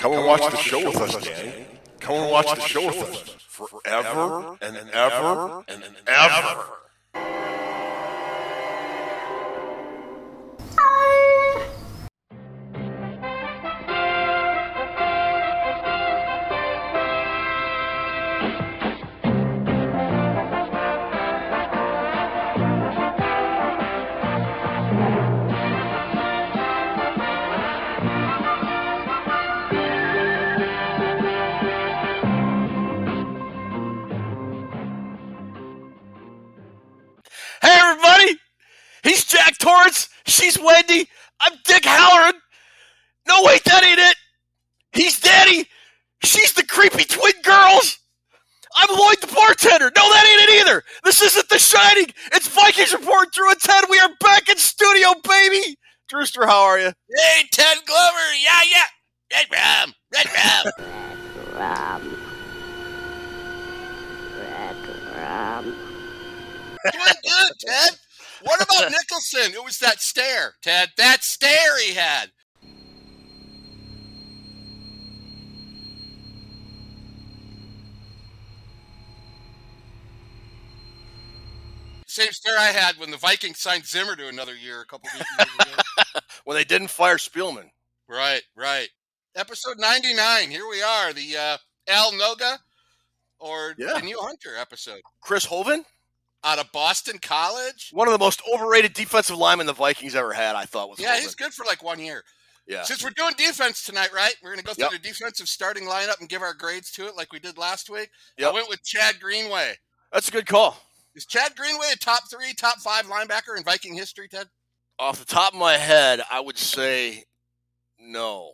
Come and watch the show with us, Danny. Come and watch the show with us forever and ever and ever. Good, Ted. What about Nicholson? It was that stare, Ted. That stare he had. Same stare I had when the Vikings signed Zimmer to another year a couple of years ago. When they didn't fire Spielman. right, right. Episode 99. Here we are. The uh, Al Noga or Yeah. the New Hunter episode. Chris Hovan, Out of Boston College. one of the most overrated defensive linemen the Vikings ever had, I thought was. Yeah, he's good for like one year. Yeah. Since we're doing defense tonight, right? We're going to go through Yep. the defensive starting lineup and give our grades to it like we did last week. I went with Chad Greenway. That's a good call. Is Chad Greenway a top three, top five linebacker in Viking history, Ted? Off the top of my head, I would say no.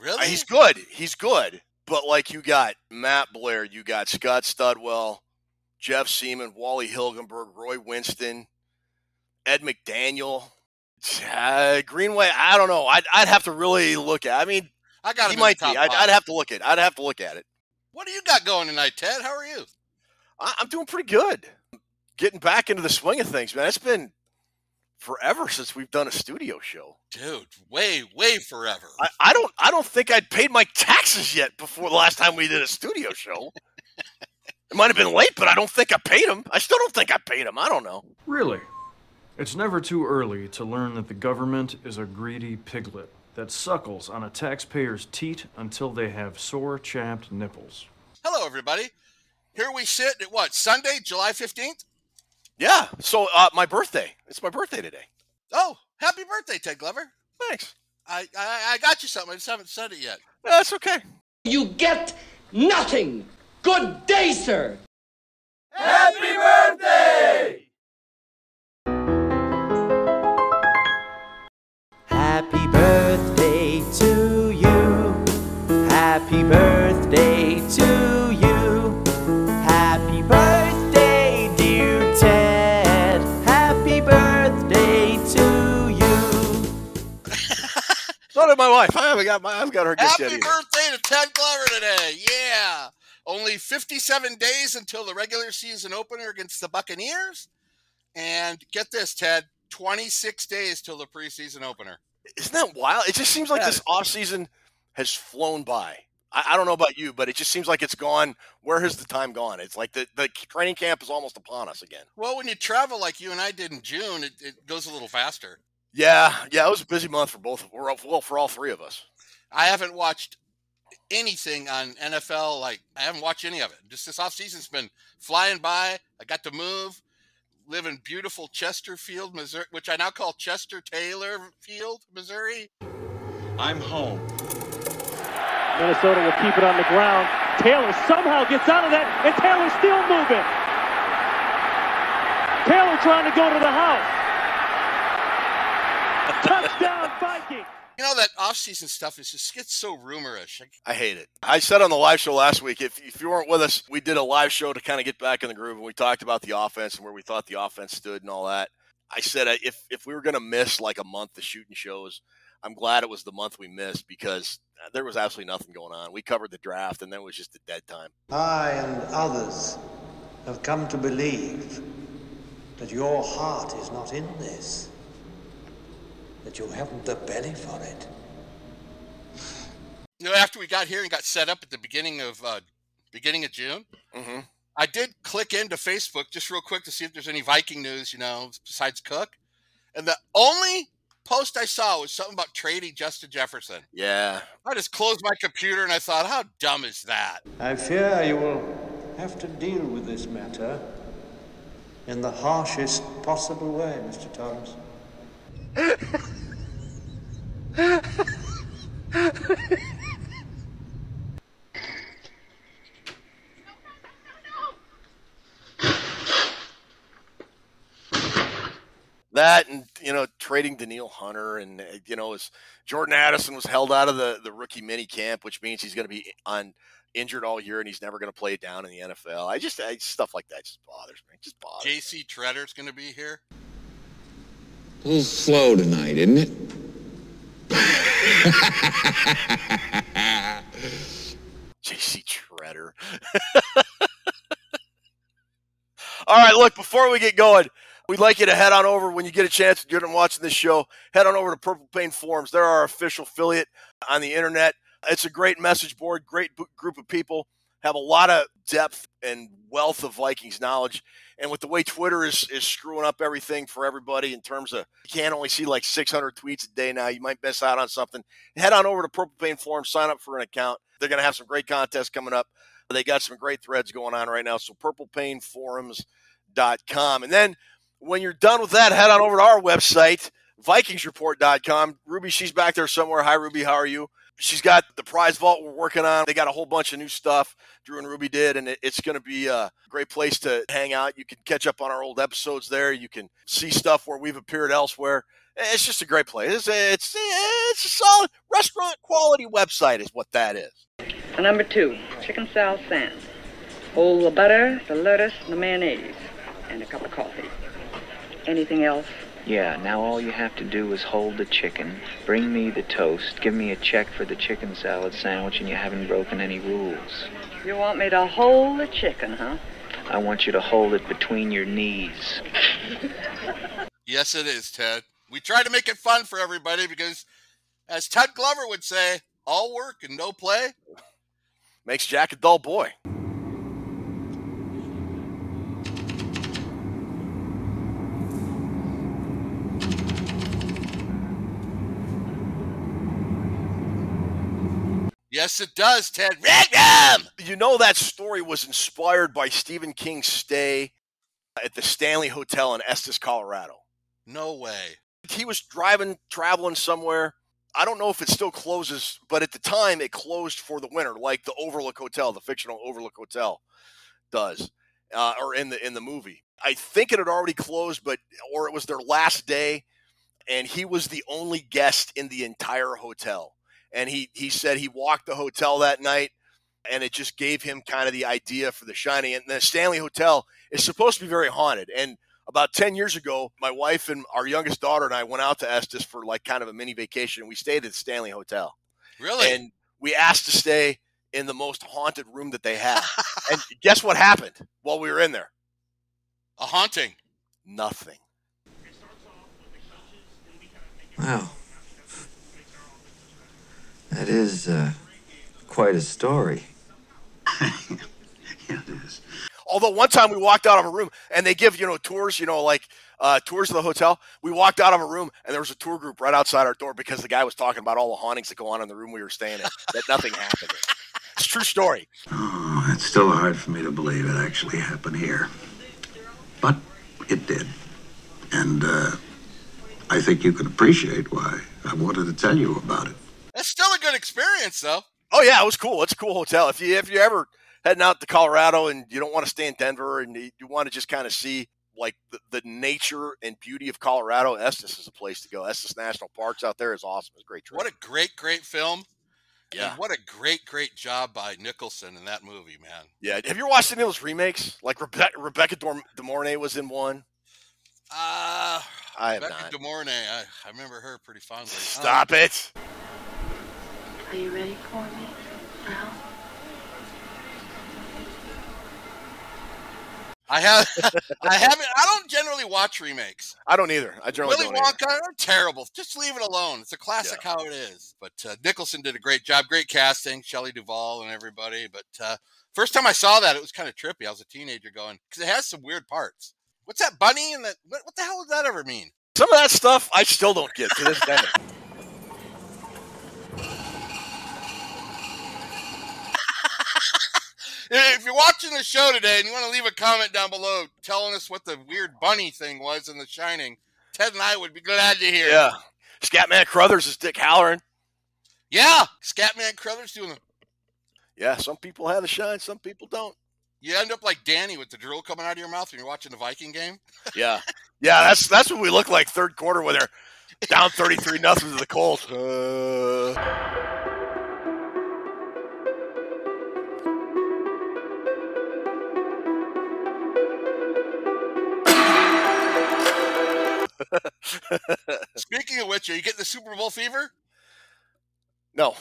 Really? He's good. He's good. But like you got Matt Blair, you got Scott Studwell, Jeff Siemon, Wally Hilgenberg, Roy Winston, Ed McDaniel, uh, Greenway. I don't know. I'd, I'd have to really look at. I mean, I got he might be. I'd. I'd have to look at. I'd have to look at it. What do you got going tonight, Ted? How are you? I, I'm doing pretty good. Getting back into the swing of things, man. It's been forever since we've done a studio show. Dude, way, way forever. I, I don't I don't think I'd paid my taxes yet before the last time we did a studio show. it might have been late, but I don't think I paid him. I still don't think I paid him. I don't know. Really? It's never too early to learn that the government is a greedy piglet that suckles on a taxpayer's teat until they have sore chapped nipples. Hello, everybody. Here we sit at what, Sunday, July 15th? Yeah. So uh, my birthday. It's my birthday today. Oh, happy birthday, Ted Glover. Thanks. I, I, I got you something. I just haven't said it yet. That's okay. You get nothing. Good day, sir. Happy birthday Happy birthday to you. Happy birthday to you. Happy birthday, dear Ted. Happy birthday to you. So did my wife. I haven't got my I've got her gift Happy yet. either. birthday to Ted Glover today. Yeah. Only 57 days until the regular season opener against the Buccaneers. And get this, Ted, 26 days till the preseason opener. Isn't that wild? It just seems like Yeah. this off season has flown by. I, I don't know about you, but it just seems like it's gone. Where has the time gone? It's like the, the training camp is almost upon us again. Well, when you travel like you and I did in June, it, it goes a little faster. Yeah, yeah, it was a busy month for both. Well, for all three of us. I haven't watched anything on NFL. Like, I haven't watched any of it. Just this offseason's been flying by. I got to move, live in beautiful Chesterfield, Missouri, which I now call Chester Taylor Field, Missouri. I'm home. Minnesota will keep it on the ground. Taylor somehow gets out of that, and Taylor's still moving. Taylor trying to go to the house. Touchdown, Viking. You know that off-season stuff is just gets so rumorish. Like, I hate it. I said on the live show last week, if, if you weren't with us, we did a live show to kind of get back in the groove, and we talked about the offense and where we thought the offense stood and all that. I said if if we were going to miss like a month of shooting shows, I'm glad it was the month we missed because uh, there was absolutely nothing going on. We covered the draft, and then it was just a dead time. I and others have come to believe that your heart is not in this, that you haven't the belly for it. You know, after we got here and got set up at the beginning of uh, beginning of June, Mm-hmm. I did click into Facebook just real quick to see if there's any Viking news, you know, besides Cook. And the only post I saw was something about trading Justin Jefferson. Yeah. I just closed my computer and I thought, how dumb is that? I fear you will have to deal with this matter in the harshest possible way, Mr. Torrance. That and you know trading Danielle Hunter and uh, you know as Jordan Addison was held out of the the rookie mini camp, which means he's going to be on injured all year and he's never going to play down in the NFL. I just I, stuff like that just bothers me. Just bothers. JC Treader's going to be here. A little slow tonight, isn't it? JC Treader. All right, look, before we get going, we'd like you to head on over when you get a chance, If you're watching this show, head on over to Purple Pain Forums. They're our official affiliate on the internet. It's a great message board, great group of people, have a lot of depth and wealth of Vikings knowledge. And with the way Twitter is, is screwing up everything for everybody in terms of you can't only see like 600 tweets a day now, you might miss out on something. Head on over to Purple Pain Forum, sign up for an account. They're going to have some great contests coming up. They got some great threads going on right now. So purplepainforums.com. And then when you're done with that, head on over to our website, vikingsreport.com. Ruby, she's back there somewhere. Hi, Ruby. How are you? She's got the prize vault we're working on. They got a whole bunch of new stuff Drew and Ruby did, and it, it's going to be a great place to hang out. You can catch up on our old episodes there. You can see stuff where we've appeared elsewhere. It's just a great place. It's it's, it's a solid restaurant quality website, is what that is. Number two, chicken salad sand. Hold the butter, the lettuce, the mayonnaise, and a cup of coffee. Anything else? Yeah, now all you have to do is hold the chicken, bring me the toast, give me a check for the chicken salad sandwich, and you haven't broken any rules. You want me to hold the chicken, huh? I want you to hold it between your knees. Yes, it is, Ted. We try to make it fun for everybody because, as Ted Glover would say, all work and no play. Makes Jack a dull boy. Yes, it does, Ted. Ragam! You know that story was inspired by Stephen King's stay at the Stanley Hotel in Estes, Colorado. No way. He was driving, traveling somewhere. I don't know if it still closes, but at the time it closed for the winter, like the Overlook Hotel, the fictional Overlook Hotel does, uh, or in the in the movie. I think it had already closed, but or it was their last day, and he was the only guest in the entire hotel. And he he said he walked the hotel that night, and it just gave him kind of the idea for The Shining. And the Stanley Hotel is supposed to be very haunted, and about 10 years ago, my wife and our youngest daughter and I went out to Estes for like kind of a mini vacation. We stayed at the Stanley Hotel. Really? And we asked to stay in the most haunted room that they had. and guess what happened while we were in there? A haunting. Nothing. Wow. That is uh, quite a story. yeah, It is. Although one time we walked out of a room and they give, you know, tours, you know, like uh, tours of the hotel. We walked out of a room and there was a tour group right outside our door because the guy was talking about all the hauntings that go on in the room we were staying in. that nothing happened. It's a true story. Oh, it's still hard for me to believe it actually happened here. But it did. And uh, I think you can appreciate why I wanted to tell you about it. That's still a good experience, though. Oh yeah, it was cool. It's a cool hotel. If you if you're ever heading out to Colorado and you don't want to stay in Denver and you, you want to just kind of see like the, the nature and beauty of Colorado, Estes is a place to go. Estes National Parks out there is awesome. It's a great trip. What a great, great film. Yeah. And what a great, great job by Nicholson in that movie, man. Yeah. Have you watched any of those remakes? Like Rebe- Rebecca Dorm- De Mornay was in one. Uh, I have Rebecca not. De Mornay, I, I remember her pretty fondly. Stop Um, it. Are you ready for me now? I have. I haven't. I don't generally watch remakes. I don't either. I generally Willy don't. Wonka, they're terrible. Just leave it alone. It's a classic how it is. But uh, Nicholson did a great job. Great casting. Shelley Duvall and everybody. But uh, first time I saw that, it was kind of trippy. I was a teenager going because it has some weird parts. What's that bunny and that? What, what the hell does that ever mean? Some of that stuff I still don't get to this day. If you're watching the show today and you want to leave a comment down below telling us what the weird bunny thing was in The Shining, Ted and I would be glad to hear. yeah. Scatman Crothers is Dick Hallorann. Yeah. Scatman Crothers doing the. Yeah, some people have the shine, some people don't. You end up like Danny with the drill coming out of your mouth when you're watching the Viking game. Yeah. Yeah, that's that's what we look like third quarter when they're down 33 nothing to the Colts. Uh, Speaking of which, are you getting the Super Bowl fever? no.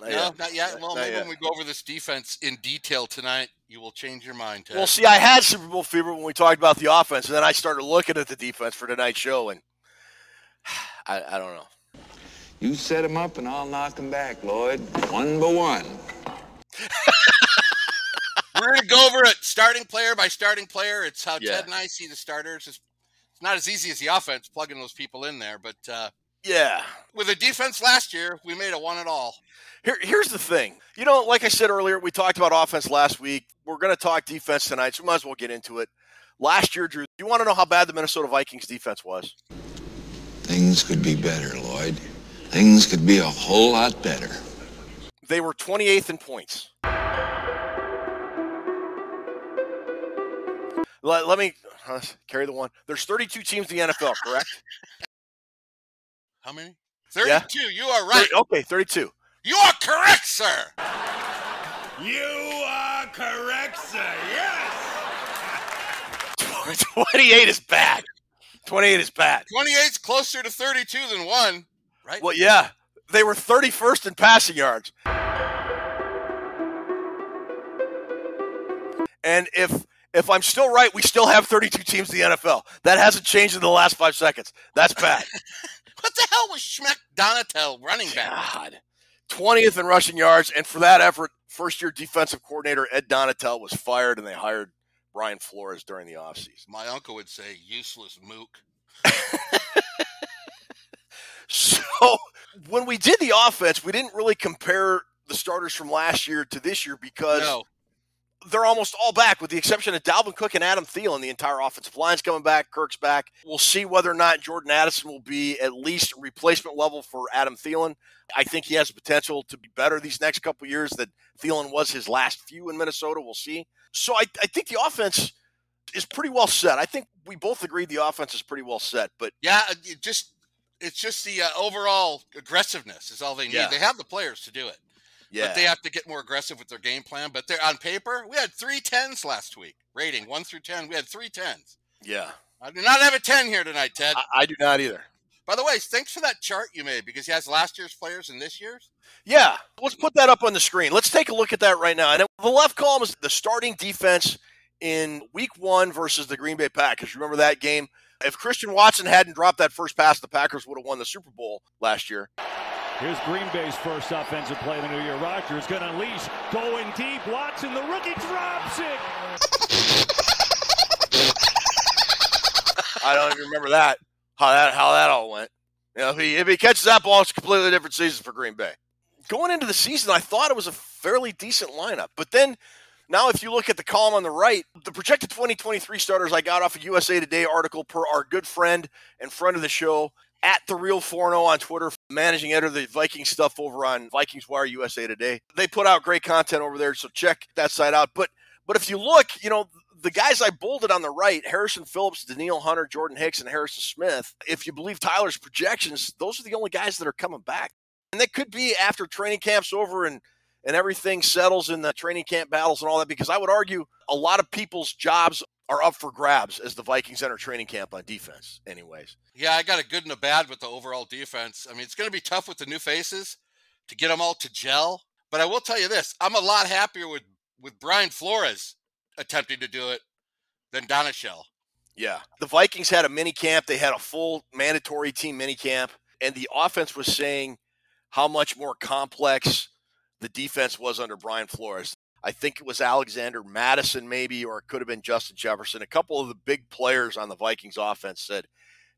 Not no, yet. not yet. Well, Not maybe yet. when we go over this defense in detail tonight, you will change your mind. Ted. Well, see, I had Super Bowl fever when we talked about the offense, and then I started looking at the defense for tonight's show, and I, I don't know. You set him up and I'll knock him back, Lloyd. One by one. We're going to go over it starting player by starting player. It's how Yeah. Ted and I see the starters. It's, it's not as easy as the offense, plugging those people in there. But uh, Yeah. with the defense last year, we made a one at all. Here, here's the thing. You know, like I said earlier, we talked about offense last week. We're going to talk defense tonight, so we might as well get into it. Last year, Drew, do you want to know how bad the Minnesota Vikings defense was? Things could be better, Lloyd. Things could be a whole lot better. They were 28th in points. Let, let me uh, carry the one. There's 32 teams in the NFL, correct? How many? 32. You are right. Thirty- okay, 32. You are correct, sir. You are correct, sir. Yes. 28 is bad. 28 is bad. 28 is closer to 32 than one, right? Well, yeah, they were 31st in passing yards. And if if I'm still right, we still have 32 teams in the NFL. That hasn't changed in the last five seconds. That's bad. What the hell was Schmeck Donatell running back? God. 20th in rushing yards, and for that effort, first year defensive coordinator Ed Donatell was fired, and they hired Brian Flores during the offseason. My uncle would say useless mook. So when we did the offense, we didn't really compare the starters from last year to this year because No. They're almost all back, with the exception of Dalvin Cook and Adam Thielen. The entire offensive line's coming back. Kirk's back. We'll see whether or not Jordan Addison will be at least replacement level for Adam Thielen. I think he has the potential to be better these next couple years that Thielen was his last few in Minnesota. We'll see. So I, I think the offense is pretty well set. I think we both agree the offense is pretty well set, but Yeah, it just it's just the uh, overall aggressiveness is all they need. Yeah. They have the players to do it. Yeah. But they have to get more aggressive with their game plan. But they're on paper, we had three tens last week. Rating one through ten. We had three tens. yeah. I do not have a ten here tonight, Ted. I, I do not either. By the way, thanks for that chart you made because he has last year's players and this year's. Yeah, let's put that up on the screen. Let's take a look at that right now. And the left column is the starting defense in week one versus the Green Bay Packers. Remember that game? If Christian Watson hadn't dropped that first pass, the Packers would have won the Super Bowl last year. Here's Green Bay's first offensive play of the new year. Rodgers going to unleash, going deep. Watson, the rookie, drops it. I don't even remember that how that how that all went. You know, if he if he catches that ball, it's a completely different season for Green Bay. Going into the season, I thought it was a fairly decent lineup, but then now if you look at the column on the right, the projected 2023 starters I got off a USA Today article per our good friend and friend of the show at the real Forno oh on Twitter, managing editor of the Viking stuff over on Vikings Wire USA Today. They put out great content over there, so check that site out. But but if you look, you know, the guys I bolded on the right, Harrison Phillips, Danielle Hunter, Jordan Hicks, and Harrison Smith, if you believe Tyler's projections, those are the only guys that are coming back. And that could be after training camp's over and and everything settles in the training camp battles and all that, because I would argue a lot of people's jobs are up for grabs as the Vikings enter training camp on defense, anyways. Yeah, I got a good and a bad with the overall defense. I mean, it's going to be tough with the new faces to get them all to gel. But I will tell you this: I'm a lot happier with with Brian Flores attempting to do it than Donatell. Yeah. The Vikings had a mini camp. They had a full mandatory team mini camp, and the offense was saying how much more complex the defense was under Brian Flores. I think it was Alexander Mattison, maybe, or it could have been Justin Jefferson. A couple of the big players on the Vikings offense said,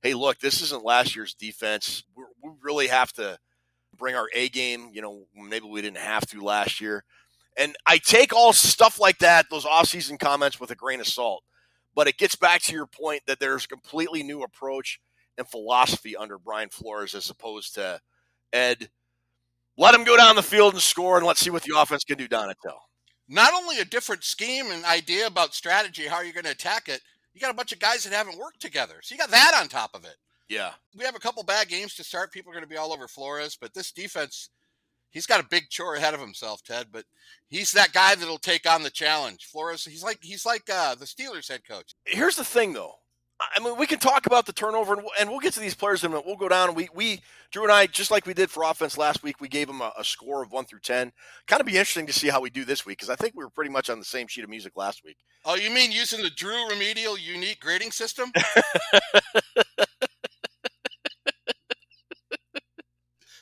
Hey, look, this isn't last year's defense. We're, we really have to bring our A game. You know, maybe we didn't have to last year. And I take all stuff like that, those offseason comments, with a grain of salt. But it gets back to your point that there's a completely new approach and philosophy under Brian Flores as opposed to Ed. Let him go down the field and score, and let's see what the offense can do down at Tell not only a different scheme and idea about strategy, how you're going to attack it, you got a bunch of guys that haven't worked together. So you got that on top of it. Yeah. We have a couple bad games to start. People are going to be all over Flores, but this defense, he's got a big chore ahead of himself, Ted, but he's that guy that'll take on the challenge. Flores, he's like he's like uh, the Steelers head coach. Here's the thing though. I mean, we can talk about the turnover, and, and, we'll get to these players in a minute. We'll go down. And we, we, Drew and I, just like we did for offense last week, we gave them a, a score of one through ten. Kind of be interesting to see how we do this week because I think we were pretty much on the same sheet of music last week. Oh, you mean using the Drew Remedial unique grading system?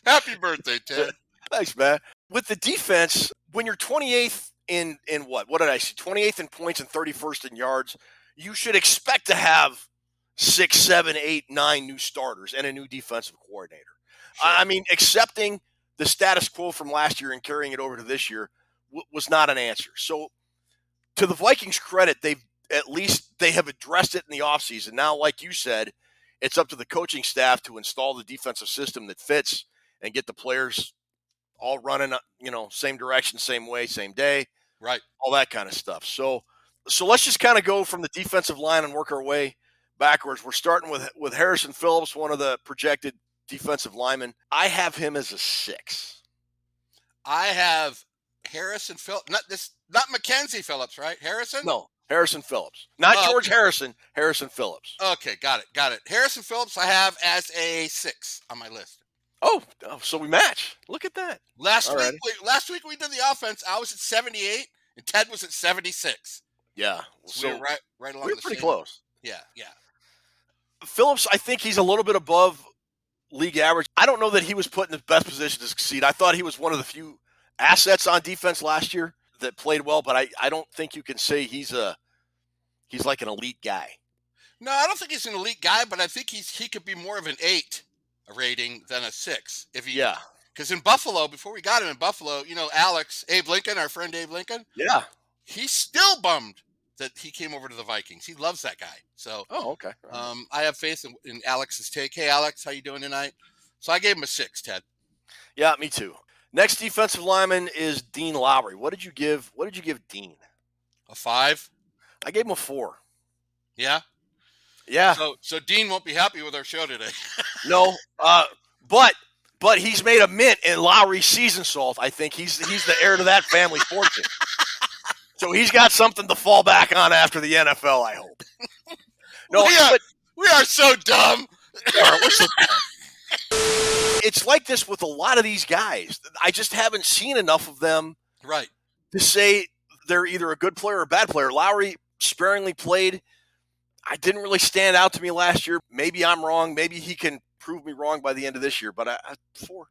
Happy birthday, Ted. Thanks, man. With the defense, when you're 28th in in what? What did I see? 28th in points and 31st in yards. You should expect to have six, seven, eight, nine new starters and a new defensive coordinator. Sure. I mean, accepting the status quo from last year and carrying it over to this year w- was not an answer. So, to the Vikings' credit, they've at least they have addressed it in the offseason. Now, like you said, it's up to the coaching staff to install the defensive system that fits and get the players all running, uh, you know, same direction, same way, same day, right? All that kind of stuff. So, so let's just kind of go from the defensive line and work our way backwards. We're starting with with Harrison Phillips, one of the projected defensive linemen. I have him as a six. I have Harrison Phillips. Not this, not Mackenzie Phillips, right? Harrison? No, Harrison Phillips. Not uh, George Harrison. Harrison Phillips. Okay, got it, got it. Harrison Phillips, I have as a six on my list. Oh, oh so we match. Look at that. Last week, we, last week we did the offense. I was at seventy-eight, and Ted was at seventy-six. Yeah, so, so we right, right along. We're pretty same. close. Yeah, yeah. Phillips, I think he's a little bit above league average. I don't know that he was put in the best position to succeed. I thought he was one of the few assets on defense last year that played well, but I, I don't think you can say he's a he's like an elite guy. No, I don't think he's an elite guy, but I think he's he could be more of an eight rating than a six if he yeah. Because in Buffalo, before we got him in Buffalo, you know, Alex, Abe Lincoln, our friend Abe Lincoln, yeah, he's still bummed that he came over to the Vikings. He loves that guy. So, oh, okay. Um, I have faith in, in, Alex's take. Hey, Alex, how you doing tonight? So I gave him a six, Ted. Yeah, me too. Next defensive lineman is Dean Lowry. What did you give? What did you give Dean? A five. I gave him a four. Yeah. Yeah. So, so Dean won't be happy with our show today. no, uh, but but he's made a mint in Lowry season salt. I think he's he's the heir to that family fortune. So he's got something to fall back on after the NFL, I hope. No, we are, but, we are so dumb. it's like this with a lot of these guys. I just haven't seen enough of them right to say they're either a good player or a bad player. Lowry sparingly played. I didn't really stand out to me last year. Maybe I'm wrong. Maybe he can prove me wrong by the end of this year, but I, I four.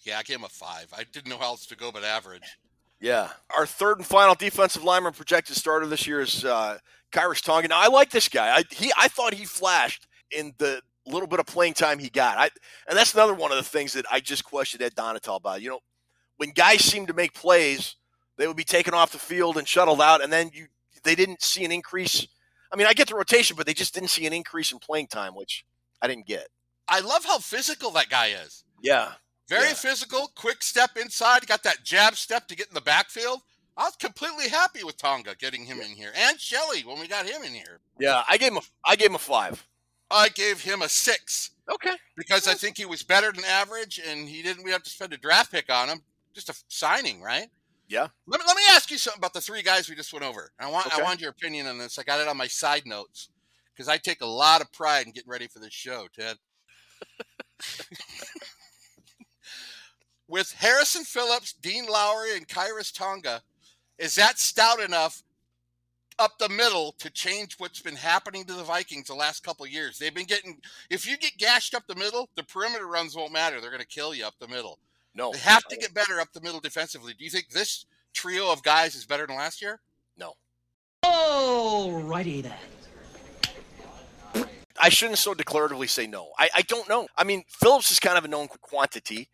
Yeah, I gave him a five. I didn't know how else to go but average. Yeah. Our third and final defensive lineman projected starter this year is uh, Khyiris Tonga. Now, I like this guy. I, he, I thought he flashed in the little bit of playing time he got. I, and that's another one of the things that I just questioned Ed Donatell about. You know, when guys seem to make plays, they would be taken off the field and shuttled out, and then you they didn't see an increase. I mean, I get the rotation, but they just didn't see an increase in playing time, which I didn't get. I love how physical that guy is. Yeah. Very yeah. physical, quick step inside, got that jab step to get in the backfield. I was completely happy with Tonga getting him in here, and Shelley when we got him in here. Yeah, I gave him a, I gave him a five. I gave him a six. Okay. Because I think he was better than average, and he didn't. We have to spend a draft pick on him, just a signing, right? Yeah. Let me, let me ask you something about the three guys we just went over. I want okay. I want your opinion on this. I got it on my side notes because I take a lot of pride in getting ready for this show, Ted. with Harrison Phillips, Dean Lowry, and Khyiris Tonga, is that stout enough up the middle to change what's been happening to the Vikings the last couple of years. They've been getting if you get gashed up the middle, the perimeter runs won't matter. They're going to kill you up the middle. No, They have to get better up the middle defensively. Do you think this trio of guys is better than last year? no. Alrighty then. I shouldn't so declaratively say no. I, I don't know. I mean, Phillips is kind of a known quantity,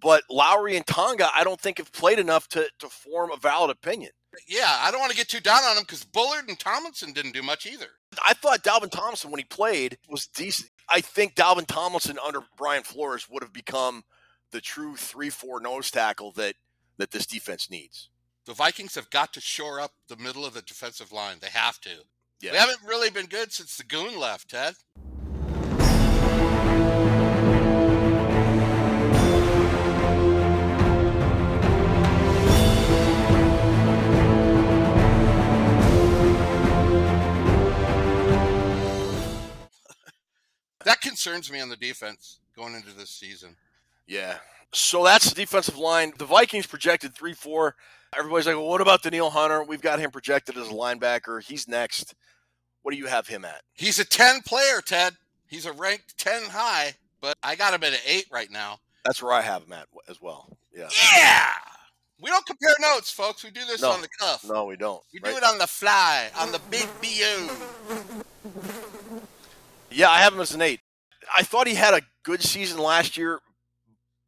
but Lowry and Tonga, I don't think have played enough to, to form a valid opinion. Yeah, I don't want to get too down on them because Bullard and Tomlinson didn't do much either. I thought Dalvin Tomlinson, when he played, was decent. I think Dalvin Tomlinson under Brian Flores would have become the true 3 4 nose tackle that, that this defense needs. The Vikings have got to shore up the middle of the defensive line. They have to. Yeah. We haven't really been good since the goon left, Ted. That concerns me on the defense going into this season. Yeah. So that's the defensive line. The Vikings projected 3 4. Everybody's like, well, what about Danielle Hunter? We've got him projected as a linebacker. He's next. What do you have him at? He's a 10 player, Ted. He's a ranked 10 high, but I got him at an 8 right now. That's where I have him at as well. Yeah. Yeah. We don't compare notes, folks. We do this No. on the cuff. No, we don't. We right? do it on the fly, on the big BO. Yeah, I have him as an eight. I thought he had a good season last year,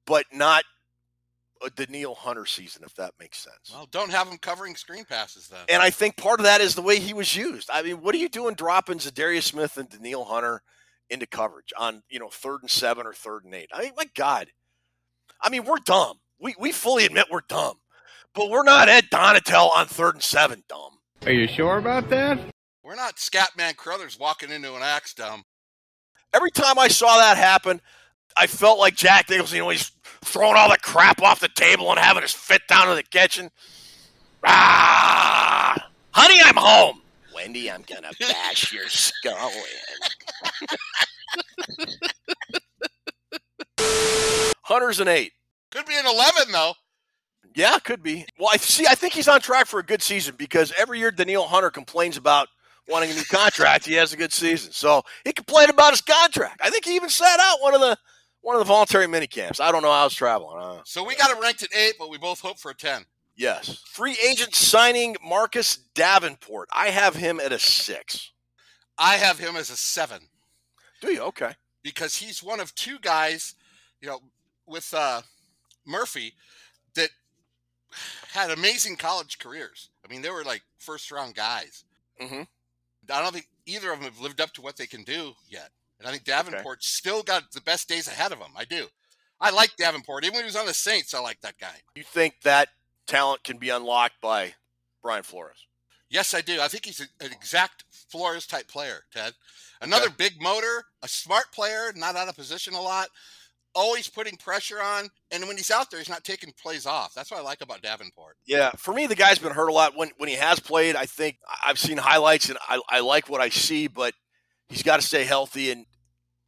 but not a Danielle Hunter season, if that makes sense. Well, don't have him covering screen passes then. And I think part of that is the way he was used. I mean, what are you doing dropping Za'Darius Smith and Danielle Hunter into coverage on, you know, third and seven or third and eight? I mean, my God. I mean, we're dumb. We, we fully admit we're dumb. But we're not Ed Donatell on third and seven, dumb. Are you sure about that? We're not Scatman Crothers walking into an axe dumb. Every time I saw that happen, I felt like Jack Nicholson, you know, he's throwing all the crap off the table and having his fit down in the kitchen. Ah, honey, I'm home. Wendy, I'm gonna bash your skull in. Hunter's an eight. Could be an 11, though. Yeah, could be. Well, I see. I think he's on track for a good season because every year Danielle Hunter complains about wanting a new contract. he has a good season, so he complained about his contract. I think he even sat out one of the one of the voluntary mini camps. I don't know how it's traveling. Uh, So we got him ranked at 8, but we both hope for a 10. yes, free agent signing Marcus Davenport. I have him at a six. I have him as a 7 Do you? Okay. because he's one of two guys, you know, with uh, Murphy that had amazing college careers. I mean, they were like first round guys. Mm-hmm. I don't think either of them have lived up to what they can do yet. And I think Davenport still got the best days ahead of him. I do. I like Davenport. Even when he was on the Saints, I like that guy. You think that talent can be unlocked by Brian Flores? Yes, I do. I think he's an exact Flores type player, Ted. Another Okay. big motor, a smart player, not out of position a lot, always putting pressure on. And when he's out there, he's not taking plays off. That's what I like about Davenport. Yeah, for me, the guy's been hurt a lot. When when he has played, I think I've seen highlights and I, I like what I see, but he's got to stay healthy and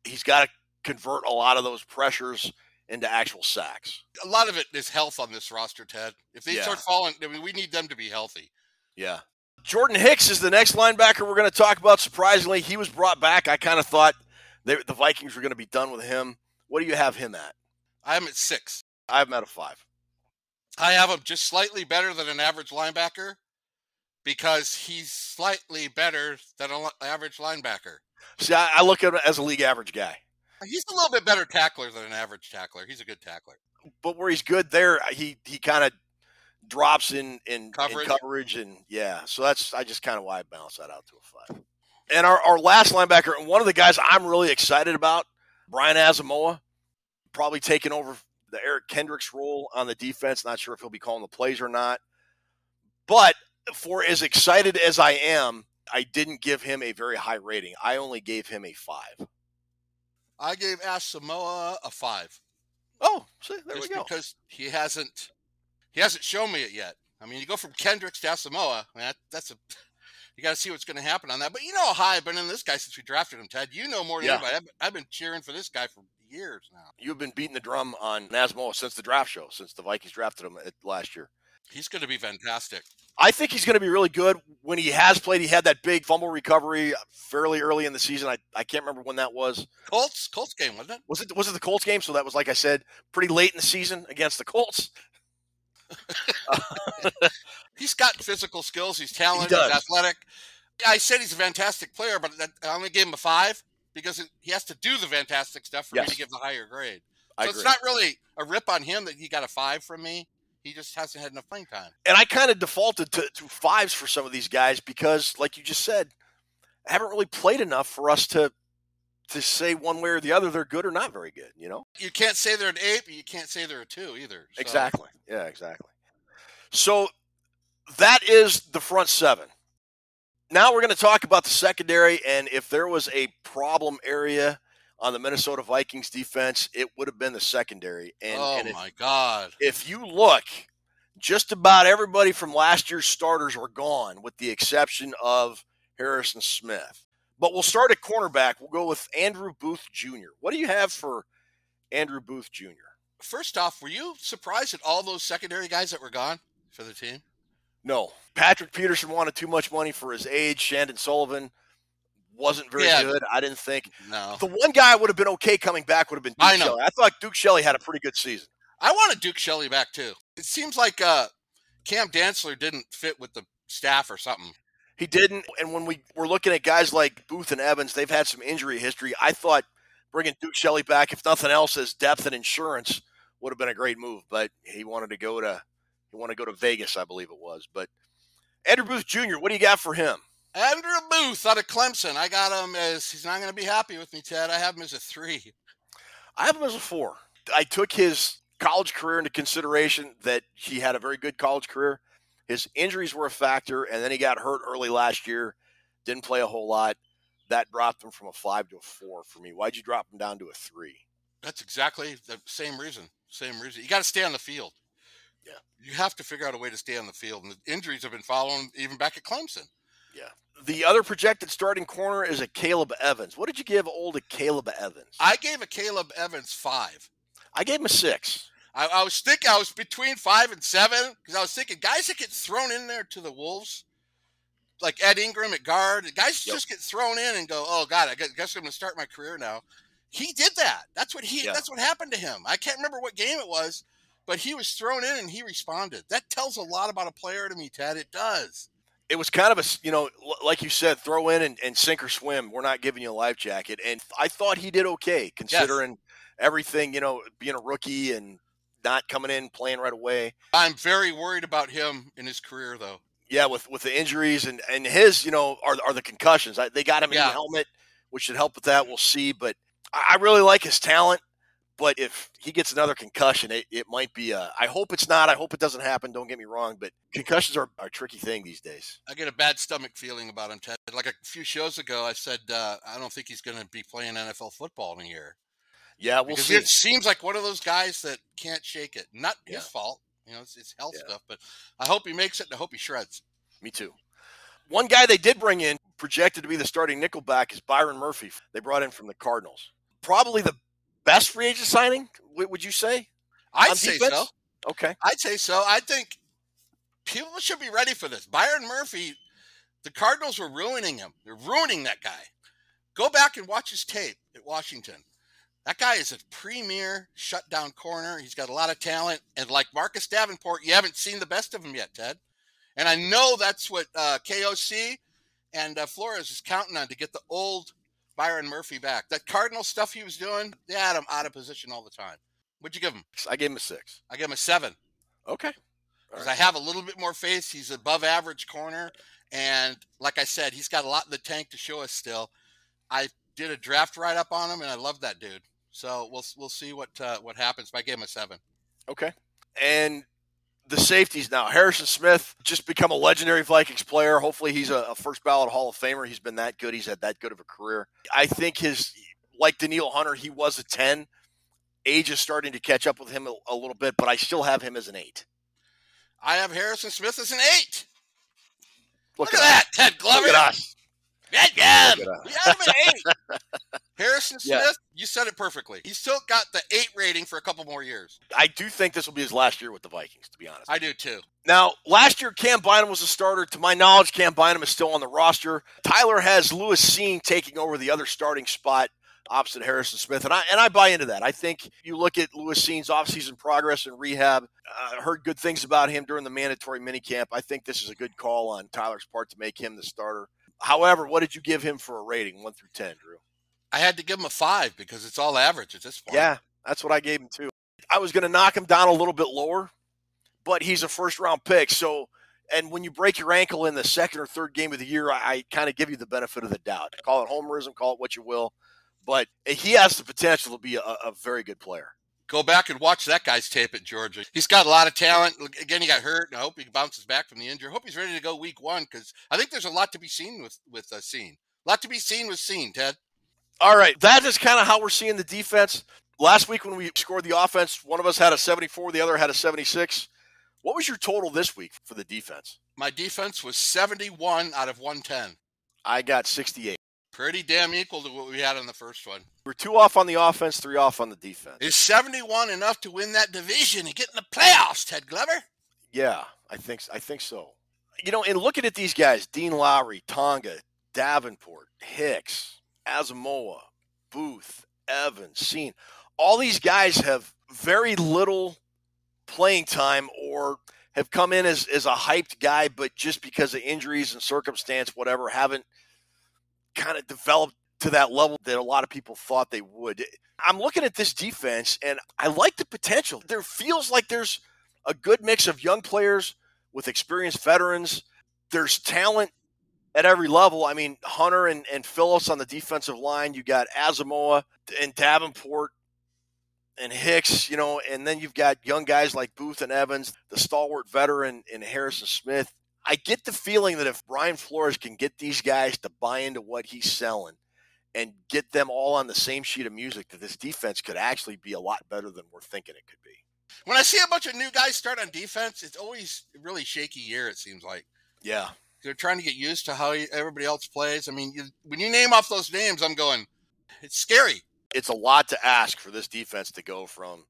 he's got to convert a lot of those pressures into actual sacks. A lot of it is health on this roster, Ted. If they Yeah. start falling, I mean, we need them to be healthy. Yeah. Jordan Hicks is the next linebacker we're going to talk about. Surprisingly, he was brought back. I kind of thought they, the Vikings were going to be done with him. What do you have him at? I'm at six. I have him at a five. I have him just slightly better than an average linebacker because he's slightly better than an average linebacker. See, I, I look at him as a league average guy. He's a little bit better tackler than an average tackler. He's a good tackler. but where he's good there, uh, he he kind of drops in in Coverage. in coverage and yeah. So that's I just kind of why I balance that out to a five. And our, our last linebacker, and one of the guys I'm really excited about, Brian Asamoah, probably taking over the Eric Kendricks role on the defense. Not sure if he'll be calling the plays or not. But for as excited as I am, I didn't give him a very high rating. I only gave him a five. I gave Asamoah a five. Oh, see, there just we go. because he hasn't he hasn't shown me it yet. I mean, you go from Kendricks to Asamoah, I mean, that, that's a you got to see what's going to happen on that. But you know how high I've been in this guy since we drafted him, Ted. You know more than Yeah. anybody. I've, been- I've been cheering for this guy for years now. You've been beating the drum on Nasmo since the draft show, since the Vikings drafted him at- last year. He's going to be fantastic. I think he's going to be really good. When he has played, he had that big fumble recovery uh, fairly early in the season. I, I can't remember when that was. Colts Colts game wasn't it? Was it was it the Colts game? So that was like I said, pretty late in the season against the Colts. he's got physical skills. He's talented. He he's athletic. I said he's a fantastic player, but that, I only gave him a five because it, he has to do the fantastic stuff for me to give the higher grade. I So it's agree. not really a rip on him that he got a five from me. He just hasn't had enough playing time. And I kind of defaulted to, to fives for some of these guys because, like you just said, I haven't really played enough for us to to say one way or the other they're good or not very good. You know. You can't say they're an eight, but you can't say they're a two either. So- Exactly. Yeah, exactly. So that is the front seven. Now we're going to talk about the secondary, and if there was a problem area on the Minnesota Vikings defense, it would have been the secondary. And, oh and if, my God! if you look, just about everybody from last year's starters are gone, with the exception of Harrison Smith. But we'll start at cornerback. We'll go with Andrew Booth Jr. What do you have for Andrew Booth Jr.? First off, were you surprised at all those secondary guys that were gone for the team? No. Patrick Peterson wanted too much money for his age. Chandon Sullivan wasn't very Yeah. good. I didn't think. No. The one guy would have been okay coming back would have been Duke I know. Shelley. I thought Duke Shelley had a pretty good season. I wanted Duke Shelley back too. It seems like uh, Cam Dantzler didn't fit with the staff or something. He didn't. And when we were looking at guys like Booth and Evans, they've had some injury history. I thought bringing Duke Shelley back, if nothing else, as depth and insurance would have been a great move. But he wanted to go to he wanted to go to Vegas, I believe it was. But Andrew Booth Jr., what do you got for him? Andrew Booth out of Clemson. I got him as he's not going to be happy with me, Ted. I have him as a three. I have him as a four. I took his college career into consideration that he had a very good college career. His injuries were a factor, and then he got hurt early last year, didn't play a whole lot. That dropped him from a five to a four for me. Why'd you drop him down to a three? That's exactly the same reason. Same reason. You got to stay on the field. Yeah. You have to figure out a way to stay on the field. And the injuries have been following even back at Clemson. Yeah. The other projected starting corner is Akayleb Evans. What did you give old Caleb Evans? I gave Akayleb Evans five. I gave him a six. I, I was thinking I was between five and seven because I was thinking guys that get thrown in there to the Wolves, like Ed Ingram at guard, guys Yep. just get thrown in and go, "Oh God, I guess I'm going to start my career now." He did that. That's what he. Yeah. That's what happened to him. I can't remember what game it was, but he was thrown in and he responded. That tells a lot about a player to me, Ted. It does. It was kind of a you know, like you said, throw in and, and sink or swim. We're not giving you a life jacket. And I thought he did okay considering everything, you know, being a rookie and not coming in playing right away. I'm very worried about him in his career, though. Yeah, with with the injuries and and his, you know, are are the concussions. I, they got him in the helmet, which should help with that. We'll see, but I, I really like his talent. But if he gets another concussion, it, it might be. A, I hope it's not. I hope it doesn't happen. Don't get me wrong, but concussions are, are a tricky thing these days. I get a bad stomach feeling about him, Ted. Like a few shows ago, I said uh, I don't think he's going to be playing NFL football in a year. Yeah, we'll because see. it seems like one of those guys that can't shake it. Not Yeah. his fault, you know, it's, it's health stuff. But I hope he makes it, and I hope he shreds. Me too. One guy they did bring in, projected to be the starting nickelback, is Byron Murphy. They brought in from the Cardinals. Probably the best free agent signing, would you say? I'd say defense? so. Okay. I'd say so. I think people should be ready for this. Byron Murphy, the Cardinals were ruining him. They're ruining that guy. Go back and watch his tape at Washington. That guy is a premier shutdown corner. He's got a lot of talent. And like Marcus Davenport, you haven't seen the best of him yet, Ted. And I know that's what uh, KOC and uh, Flores is counting on to get the old Byron Murphy back. That Cardinal stuff he was doing, they had him out of position all the time. What'd you give him? I gave him a six. I gave him a seven Okay. because I have a little bit more faith. He's above average corner, and like I said, he's got a lot in the tank to show us still. I did a draft write up on him, and I love that dude. So we'll we'll see what uh, what happens. But I gave him a seven. Okay. And the safeties now. Harrison Smith just become a legendary Vikings player. Hopefully, he's a, a first ballot Hall of Famer. He's been that good. He's had that good of a career. I think his, like Danielle Hunter, he was a 10. Age is starting to catch up with him a, a little bit, but I still have him as an eight. I have Harrison Smith as an eight. Look, Look at that, Ted Glover. Look at us. Yeah, yeah. We had him at eight. Harrison Yeah. Smith, you said it perfectly. He's still got the eight rating for a couple more years. I do think this will be his last year with the Vikings, to be honest. I do too. Now, last year, Cam Bynum was a starter. To my knowledge, Cam Bynum is still on the roster. Tyler has Lewis Cine taking over the other starting spot opposite Harrison Smith, and I and I buy into that. I think you look at Lewis Cine's offseason progress and rehab. Uh, heard good things about him during the mandatory minicamp. I think this is a good call on Tyler's part to make him the starter. However, what did you give him for a rating, one through ten, Drew? I had to give him a five because it's all average at this point. Yeah, that's what I gave him too. I was going to knock him down a little bit lower, but he's a first round pick. So, and when you break your ankle in the second or third game of the year, I, I kind of give you the benefit of the doubt. Call it homerism, call it what you will, but he has the potential to be a, a very good player. Go back and watch that guy's tape at Georgia. He's got a lot of talent. Again, he got hurt, and I hope he bounces back from the injury. I hope he's ready to go week one because I think there's a lot to be seen with with uh, Cine. A lot to be seen with Cine, Ted. All right, that is kind of how we're seeing the defense. Last week when we scored the offense, one of us had a 74, the other had a 76. What was your total this week for the defense? My defense was 71 out of 110. I got 68. Pretty damn equal to what we had on the first one. We're two off on the offense, three off on the defense. Is 71 enough to win that division and get in the playoffs, Ted Glover? Yeah, I think I think so. You know, and looking at these guys, Dean Lowry, Tonga, Davenport, Hicks, Asamoah, Booth, Evans, Cine, all these guys have very little playing time or have come in as, as a hyped guy, but just because of injuries and circumstance, whatever, haven't kind of developed to that level that a lot of people thought they would. I'm looking at this defense and I like the potential. There feels like there's a good mix of young players with experienced veterans. There's talent at every level. I mean, Hunter and, and Phillips on the defensive line. You got Asamoah and Davenport and Hicks, you know, and then you've got young guys like Booth and Evans, the stalwart veteran in Harrison Smith. I get the feeling that if Brian Flores can get these guys to buy into what he's selling and get them all on the same sheet of music, that this defense could actually be a lot better than we're thinking it could be. When I see a bunch of new guys start on defense, it's always a really shaky year, it seems like. Yeah. They're trying to get used to how everybody else plays. I mean, you, when you name off those names, I'm going, it's scary. It's a lot to ask for this defense to go from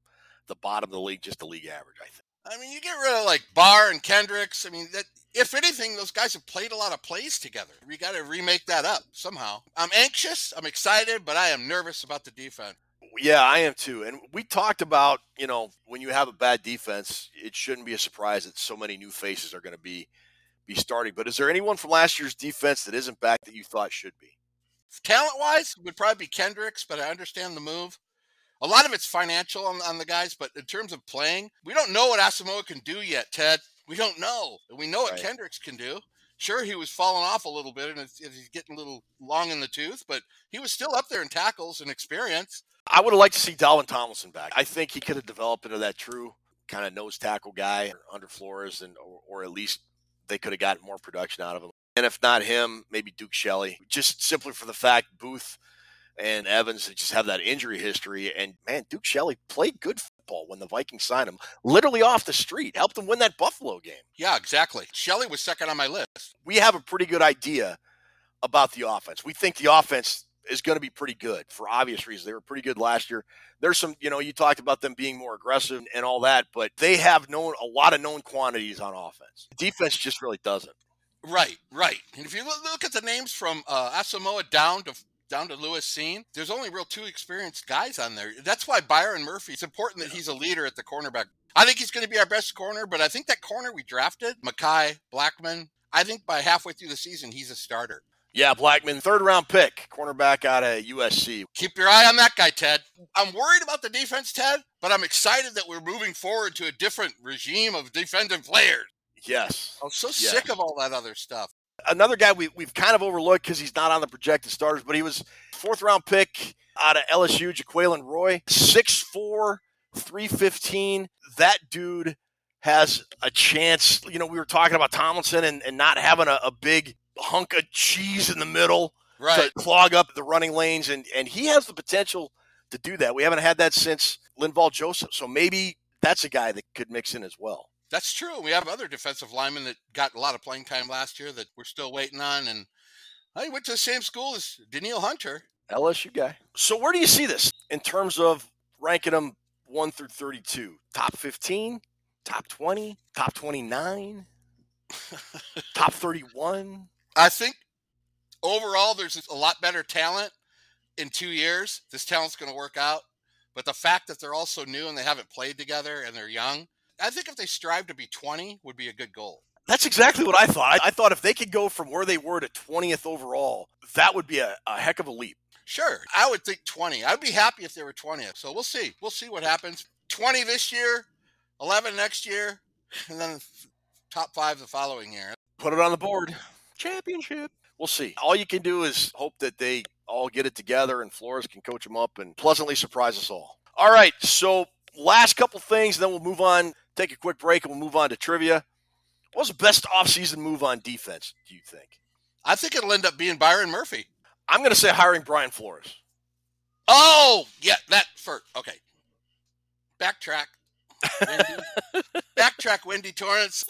the bottom of the league just to league average, I think. I mean, you get rid of like Barr and Kendricks. I mean, that if anything, those guys have played a lot of plays together. We got to remake that up somehow. I'm anxious. I'm excited, but I am nervous about the defense. Yeah, I am too. And we talked about, you know, when you have a bad defense, it shouldn't be a surprise that so many new faces are going to be be starting. But is there anyone from last year's defense that isn't back that you thought should be? Talent wise, would probably be Kendricks, but I understand the move. A lot of it's financial on, on the guys, but in terms of playing, we don't know what Asamoah can do yet, Ted. We don't know. We know what Right. Kendricks can do. Sure, he was falling off a little bit and it's, he's getting a little long in the tooth, but he was still up there in tackles and experience. I would have liked to see Dalvin Tomlinson back. I think he could have developed into that true kind of nose tackle guy under Flores, and or, or at least they could have gotten more production out of him. And if not him, maybe Duke Shelley, just simply for the fact Booth and Evans just have that injury history. And man, Duke Shelley played good when the Vikings signed him, literally off the street, helped them win that Buffalo game. Yeah, exactly. Shelley was second on my list. We have a pretty good idea about the offense. We think the offense is going to be pretty good for obvious reasons. They were pretty good last year. There's some, you know, you talked about them being more aggressive and all that, but they have known a lot of known quantities on offense. Defense just really doesn't. Right, right. And if you look, look at the names from uh, Asamoah down to down to Lewis Cine, there's only real two experienced guys on there. That's why Byron Murphy. It's important that he's a leader at the cornerback. I think he's going to be our best corner, but I think that corner we drafted, Mekhi Blackmon. I think by halfway through the season, he's a starter. Yeah, Blackmon, third round pick, cornerback out of USC. Keep your eye on that guy, Ted. I'm worried about the defense, Ted, but I'm excited that we're moving forward to a different regime of defensive players. Yes. I'm so Yes. sick of all that other stuff. Another guy we, we've kind of overlooked because he's not on the projected starters, but he was fourth round pick out of LSU, Jaquelin Roy, 6'4, 315. That dude has a chance. You know, we were talking about Tomlinson and, and not having a, a big hunk of cheese in the middle Right. to clog up the running lanes, and, and he has the potential to do that. We haven't had that since Linval Joseph, so maybe that's a guy that could mix in as well. That's true. We have other defensive linemen that got a lot of playing time last year that we're still waiting on, and I went to the same school as Danielle Hunter. LSU guy. So where do you see this in terms of ranking them one through thirty-two? Top fifteen, top twenty, top twenty-nine, top thirty-one. I think overall there's a lot better talent in two years. This talent's going to work out. But the fact that they're also new and they haven't played together and they're young, I think if they strive to be 20 would be a good goal. That's exactly what I thought. I, I thought if they could go from where they were to 20th overall, that would be a, a heck of a leap. Sure, I would think 20. I'd be happy if they were 20th. So we'll see. We'll see what happens. 20 this year, 11 next year, and then top five the following year. Put it on the board. Championship. We'll see. All you can do is hope that they all get it together and Flores can coach them up and pleasantly surprise us all. All right. So, last couple things, then we'll move on, take a quick break, and we'll move on to trivia. What was the best offseason move on defense, do you think? I think it'll end up being Byron Murphy. I'm going to say hiring Brian Flores. Oh, yeah, that first. Okay. Backtrack. Wendy. Backtrack, Wendy Torrance.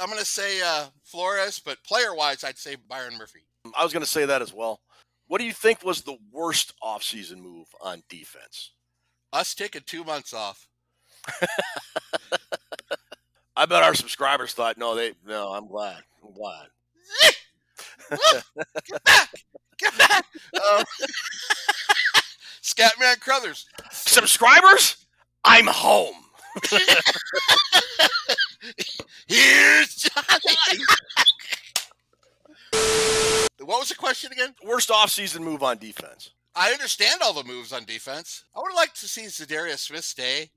I'm going to say uh, Flores, but player wise, I'd say Byron Murphy. I was going to say that as well. What do you think was the worst offseason move on defense? Us taking two months off. I bet our subscribers thought, no, they, no, I'm glad. I'm glad. Get back! Get back! Um, Scatman Crothers. Subscribers, I'm home. Here's Johnny. what was the question again? Worst offseason move on defense. I understand all the moves on defense. I would like to see Za'Darius Smith stay.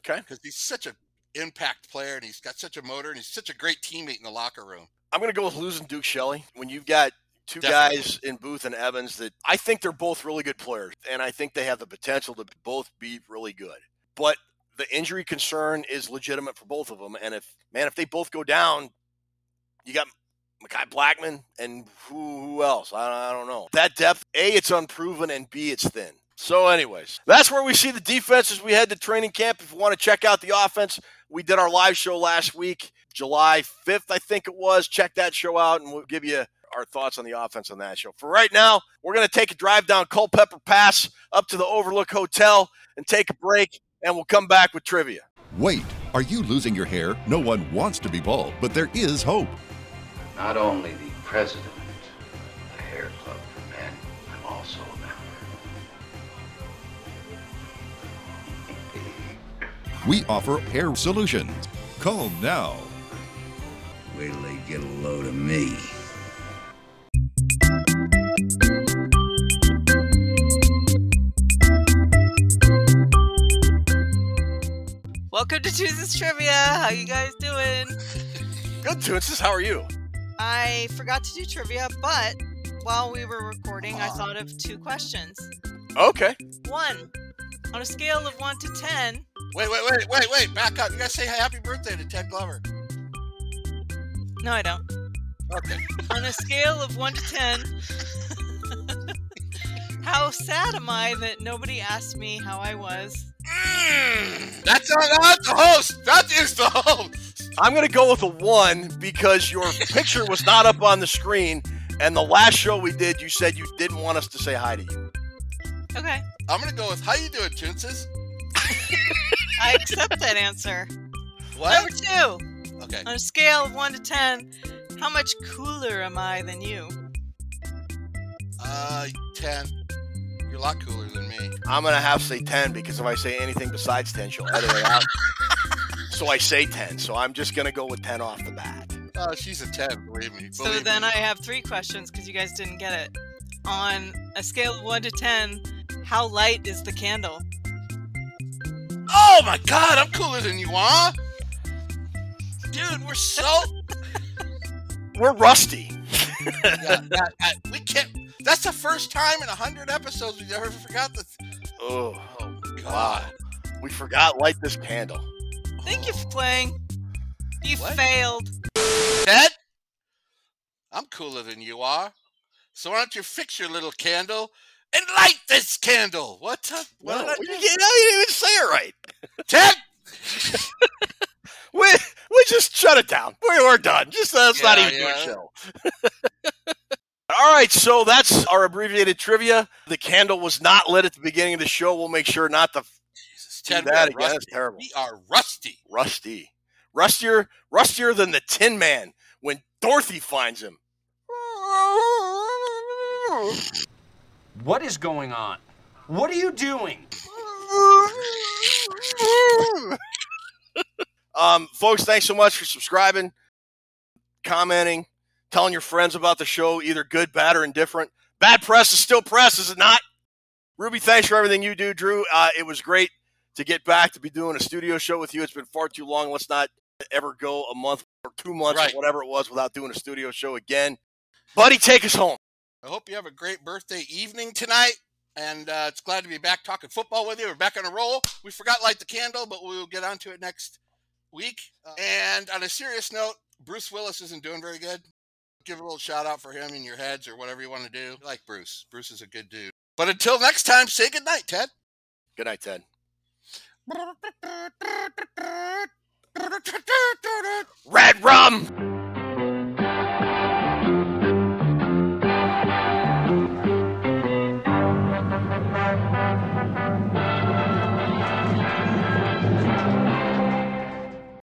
Okay. Because he's such an impact player and he's got such a motor and he's such a great teammate in the locker room. I'm going to go with losing Duke Shelley. When you've got two Definitely. guys in Booth and Evans that I think they're both really good players, and I think they have the potential to both be really good. But the injury concern is legitimate for both of them. And if man, if they both go down, you got Mekhi Blackmon and who, who else? I, I don't know. That depth, A, it's unproven, and B, it's thin. So, anyways, that's where we see the defense as we head to training camp. If you want to check out the offense, we did our live show last week, July 5th, I think it was. Check that show out, and we'll give you our thoughts on the offense on that show. For right now, we're going to take a drive down Culpeper Pass up to the Overlook Hotel and take a break, and we'll come back with trivia. Wait, are you losing your hair? No one wants to be bald, but there is hope. Not only the president of the Hair Club for Men, I'm also a member. We offer hair solutions. Call now. Wait till they get a load of me. Welcome to Tuesday's Trivia. How you guys doing? Good, Toonses. How are you? I forgot to do trivia, but while we were recording, I thought of two questions. Okay. One, on a scale of one to ten, Wait, wait, wait, wait, wait. Back up. You got to say happy birthday to Ted Glover. no, I don't. Okay. On a scale of one to ten, how sad am I that nobody asked me how I was? That's not, not the host. That is the host. I'm going to go with a one because your picture was not up on the screen. And the last show we did, you said you didn't want us to say hi to you. Okay, I'm going to go with how you doing, Toonses? I accept that answer. What? Number two, Okay. on a scale of one to ten, how much cooler am I than you? Uh, 10. You're a lot cooler than me. I'm going to have to say 10 because if I say anything besides 10, she'll edit it out. so I say 10. So I'm just going to go with 10 off the bat. Oh, she's a 10, believe me. So Believe then me. I have three questions because you guys didn't get it. On a scale of one to ten, how light is the candle? Oh my god, I'm cooler than you are. Dude, we're so. We're rusty. yeah, that- I- we can't. That's the first time in a hundred episodes we've ever forgot this. Oh, oh God. We forgot light this candle. Thank you for playing. You failed. Ted, I'm cooler than you are. So why don't you fix your little candle and light this candle? What? The, what No, did I you do? didn't you didn't even say it right. Ted, Which, which just shut it down. We- We're done. Just uh, let's not Yeah, even do a show. All right, so that's our abbreviated trivia. The candle was not lit at the beginning of the show. We'll make sure not to Jesus, do Ted, we that are again. That's rusty. terrible. We are rusty. Rusty, rustier, rustier than the Tin Man when Dorothy finds him. What is going on? What are you doing? Um, folks, thanks so much for subscribing, commenting, telling your friends about the show, either good, bad, or indifferent. Bad press is still press, is it not? Ruby, thanks for everything you do, Drew. Uh, it was great to get back to be doing a studio show with you. It's been far too long. Let's not ever go a month or two months Right. or whatever it was without doing a studio show again. Buddy, take us home. I hope you have a great birthday evening tonight. And uh, it's glad to be back talking football with you. We're back on a roll. We forgot to light the candle, but we'll get onto it next week. Uh, and on a serious note, Bruce Willis isn't doing very good. Give a little shout out for him in your heads or whatever you want to do. I like Bruce. Bruce is a good dude. But until next time, say good night, Ted. Good night, Ted. Red rum.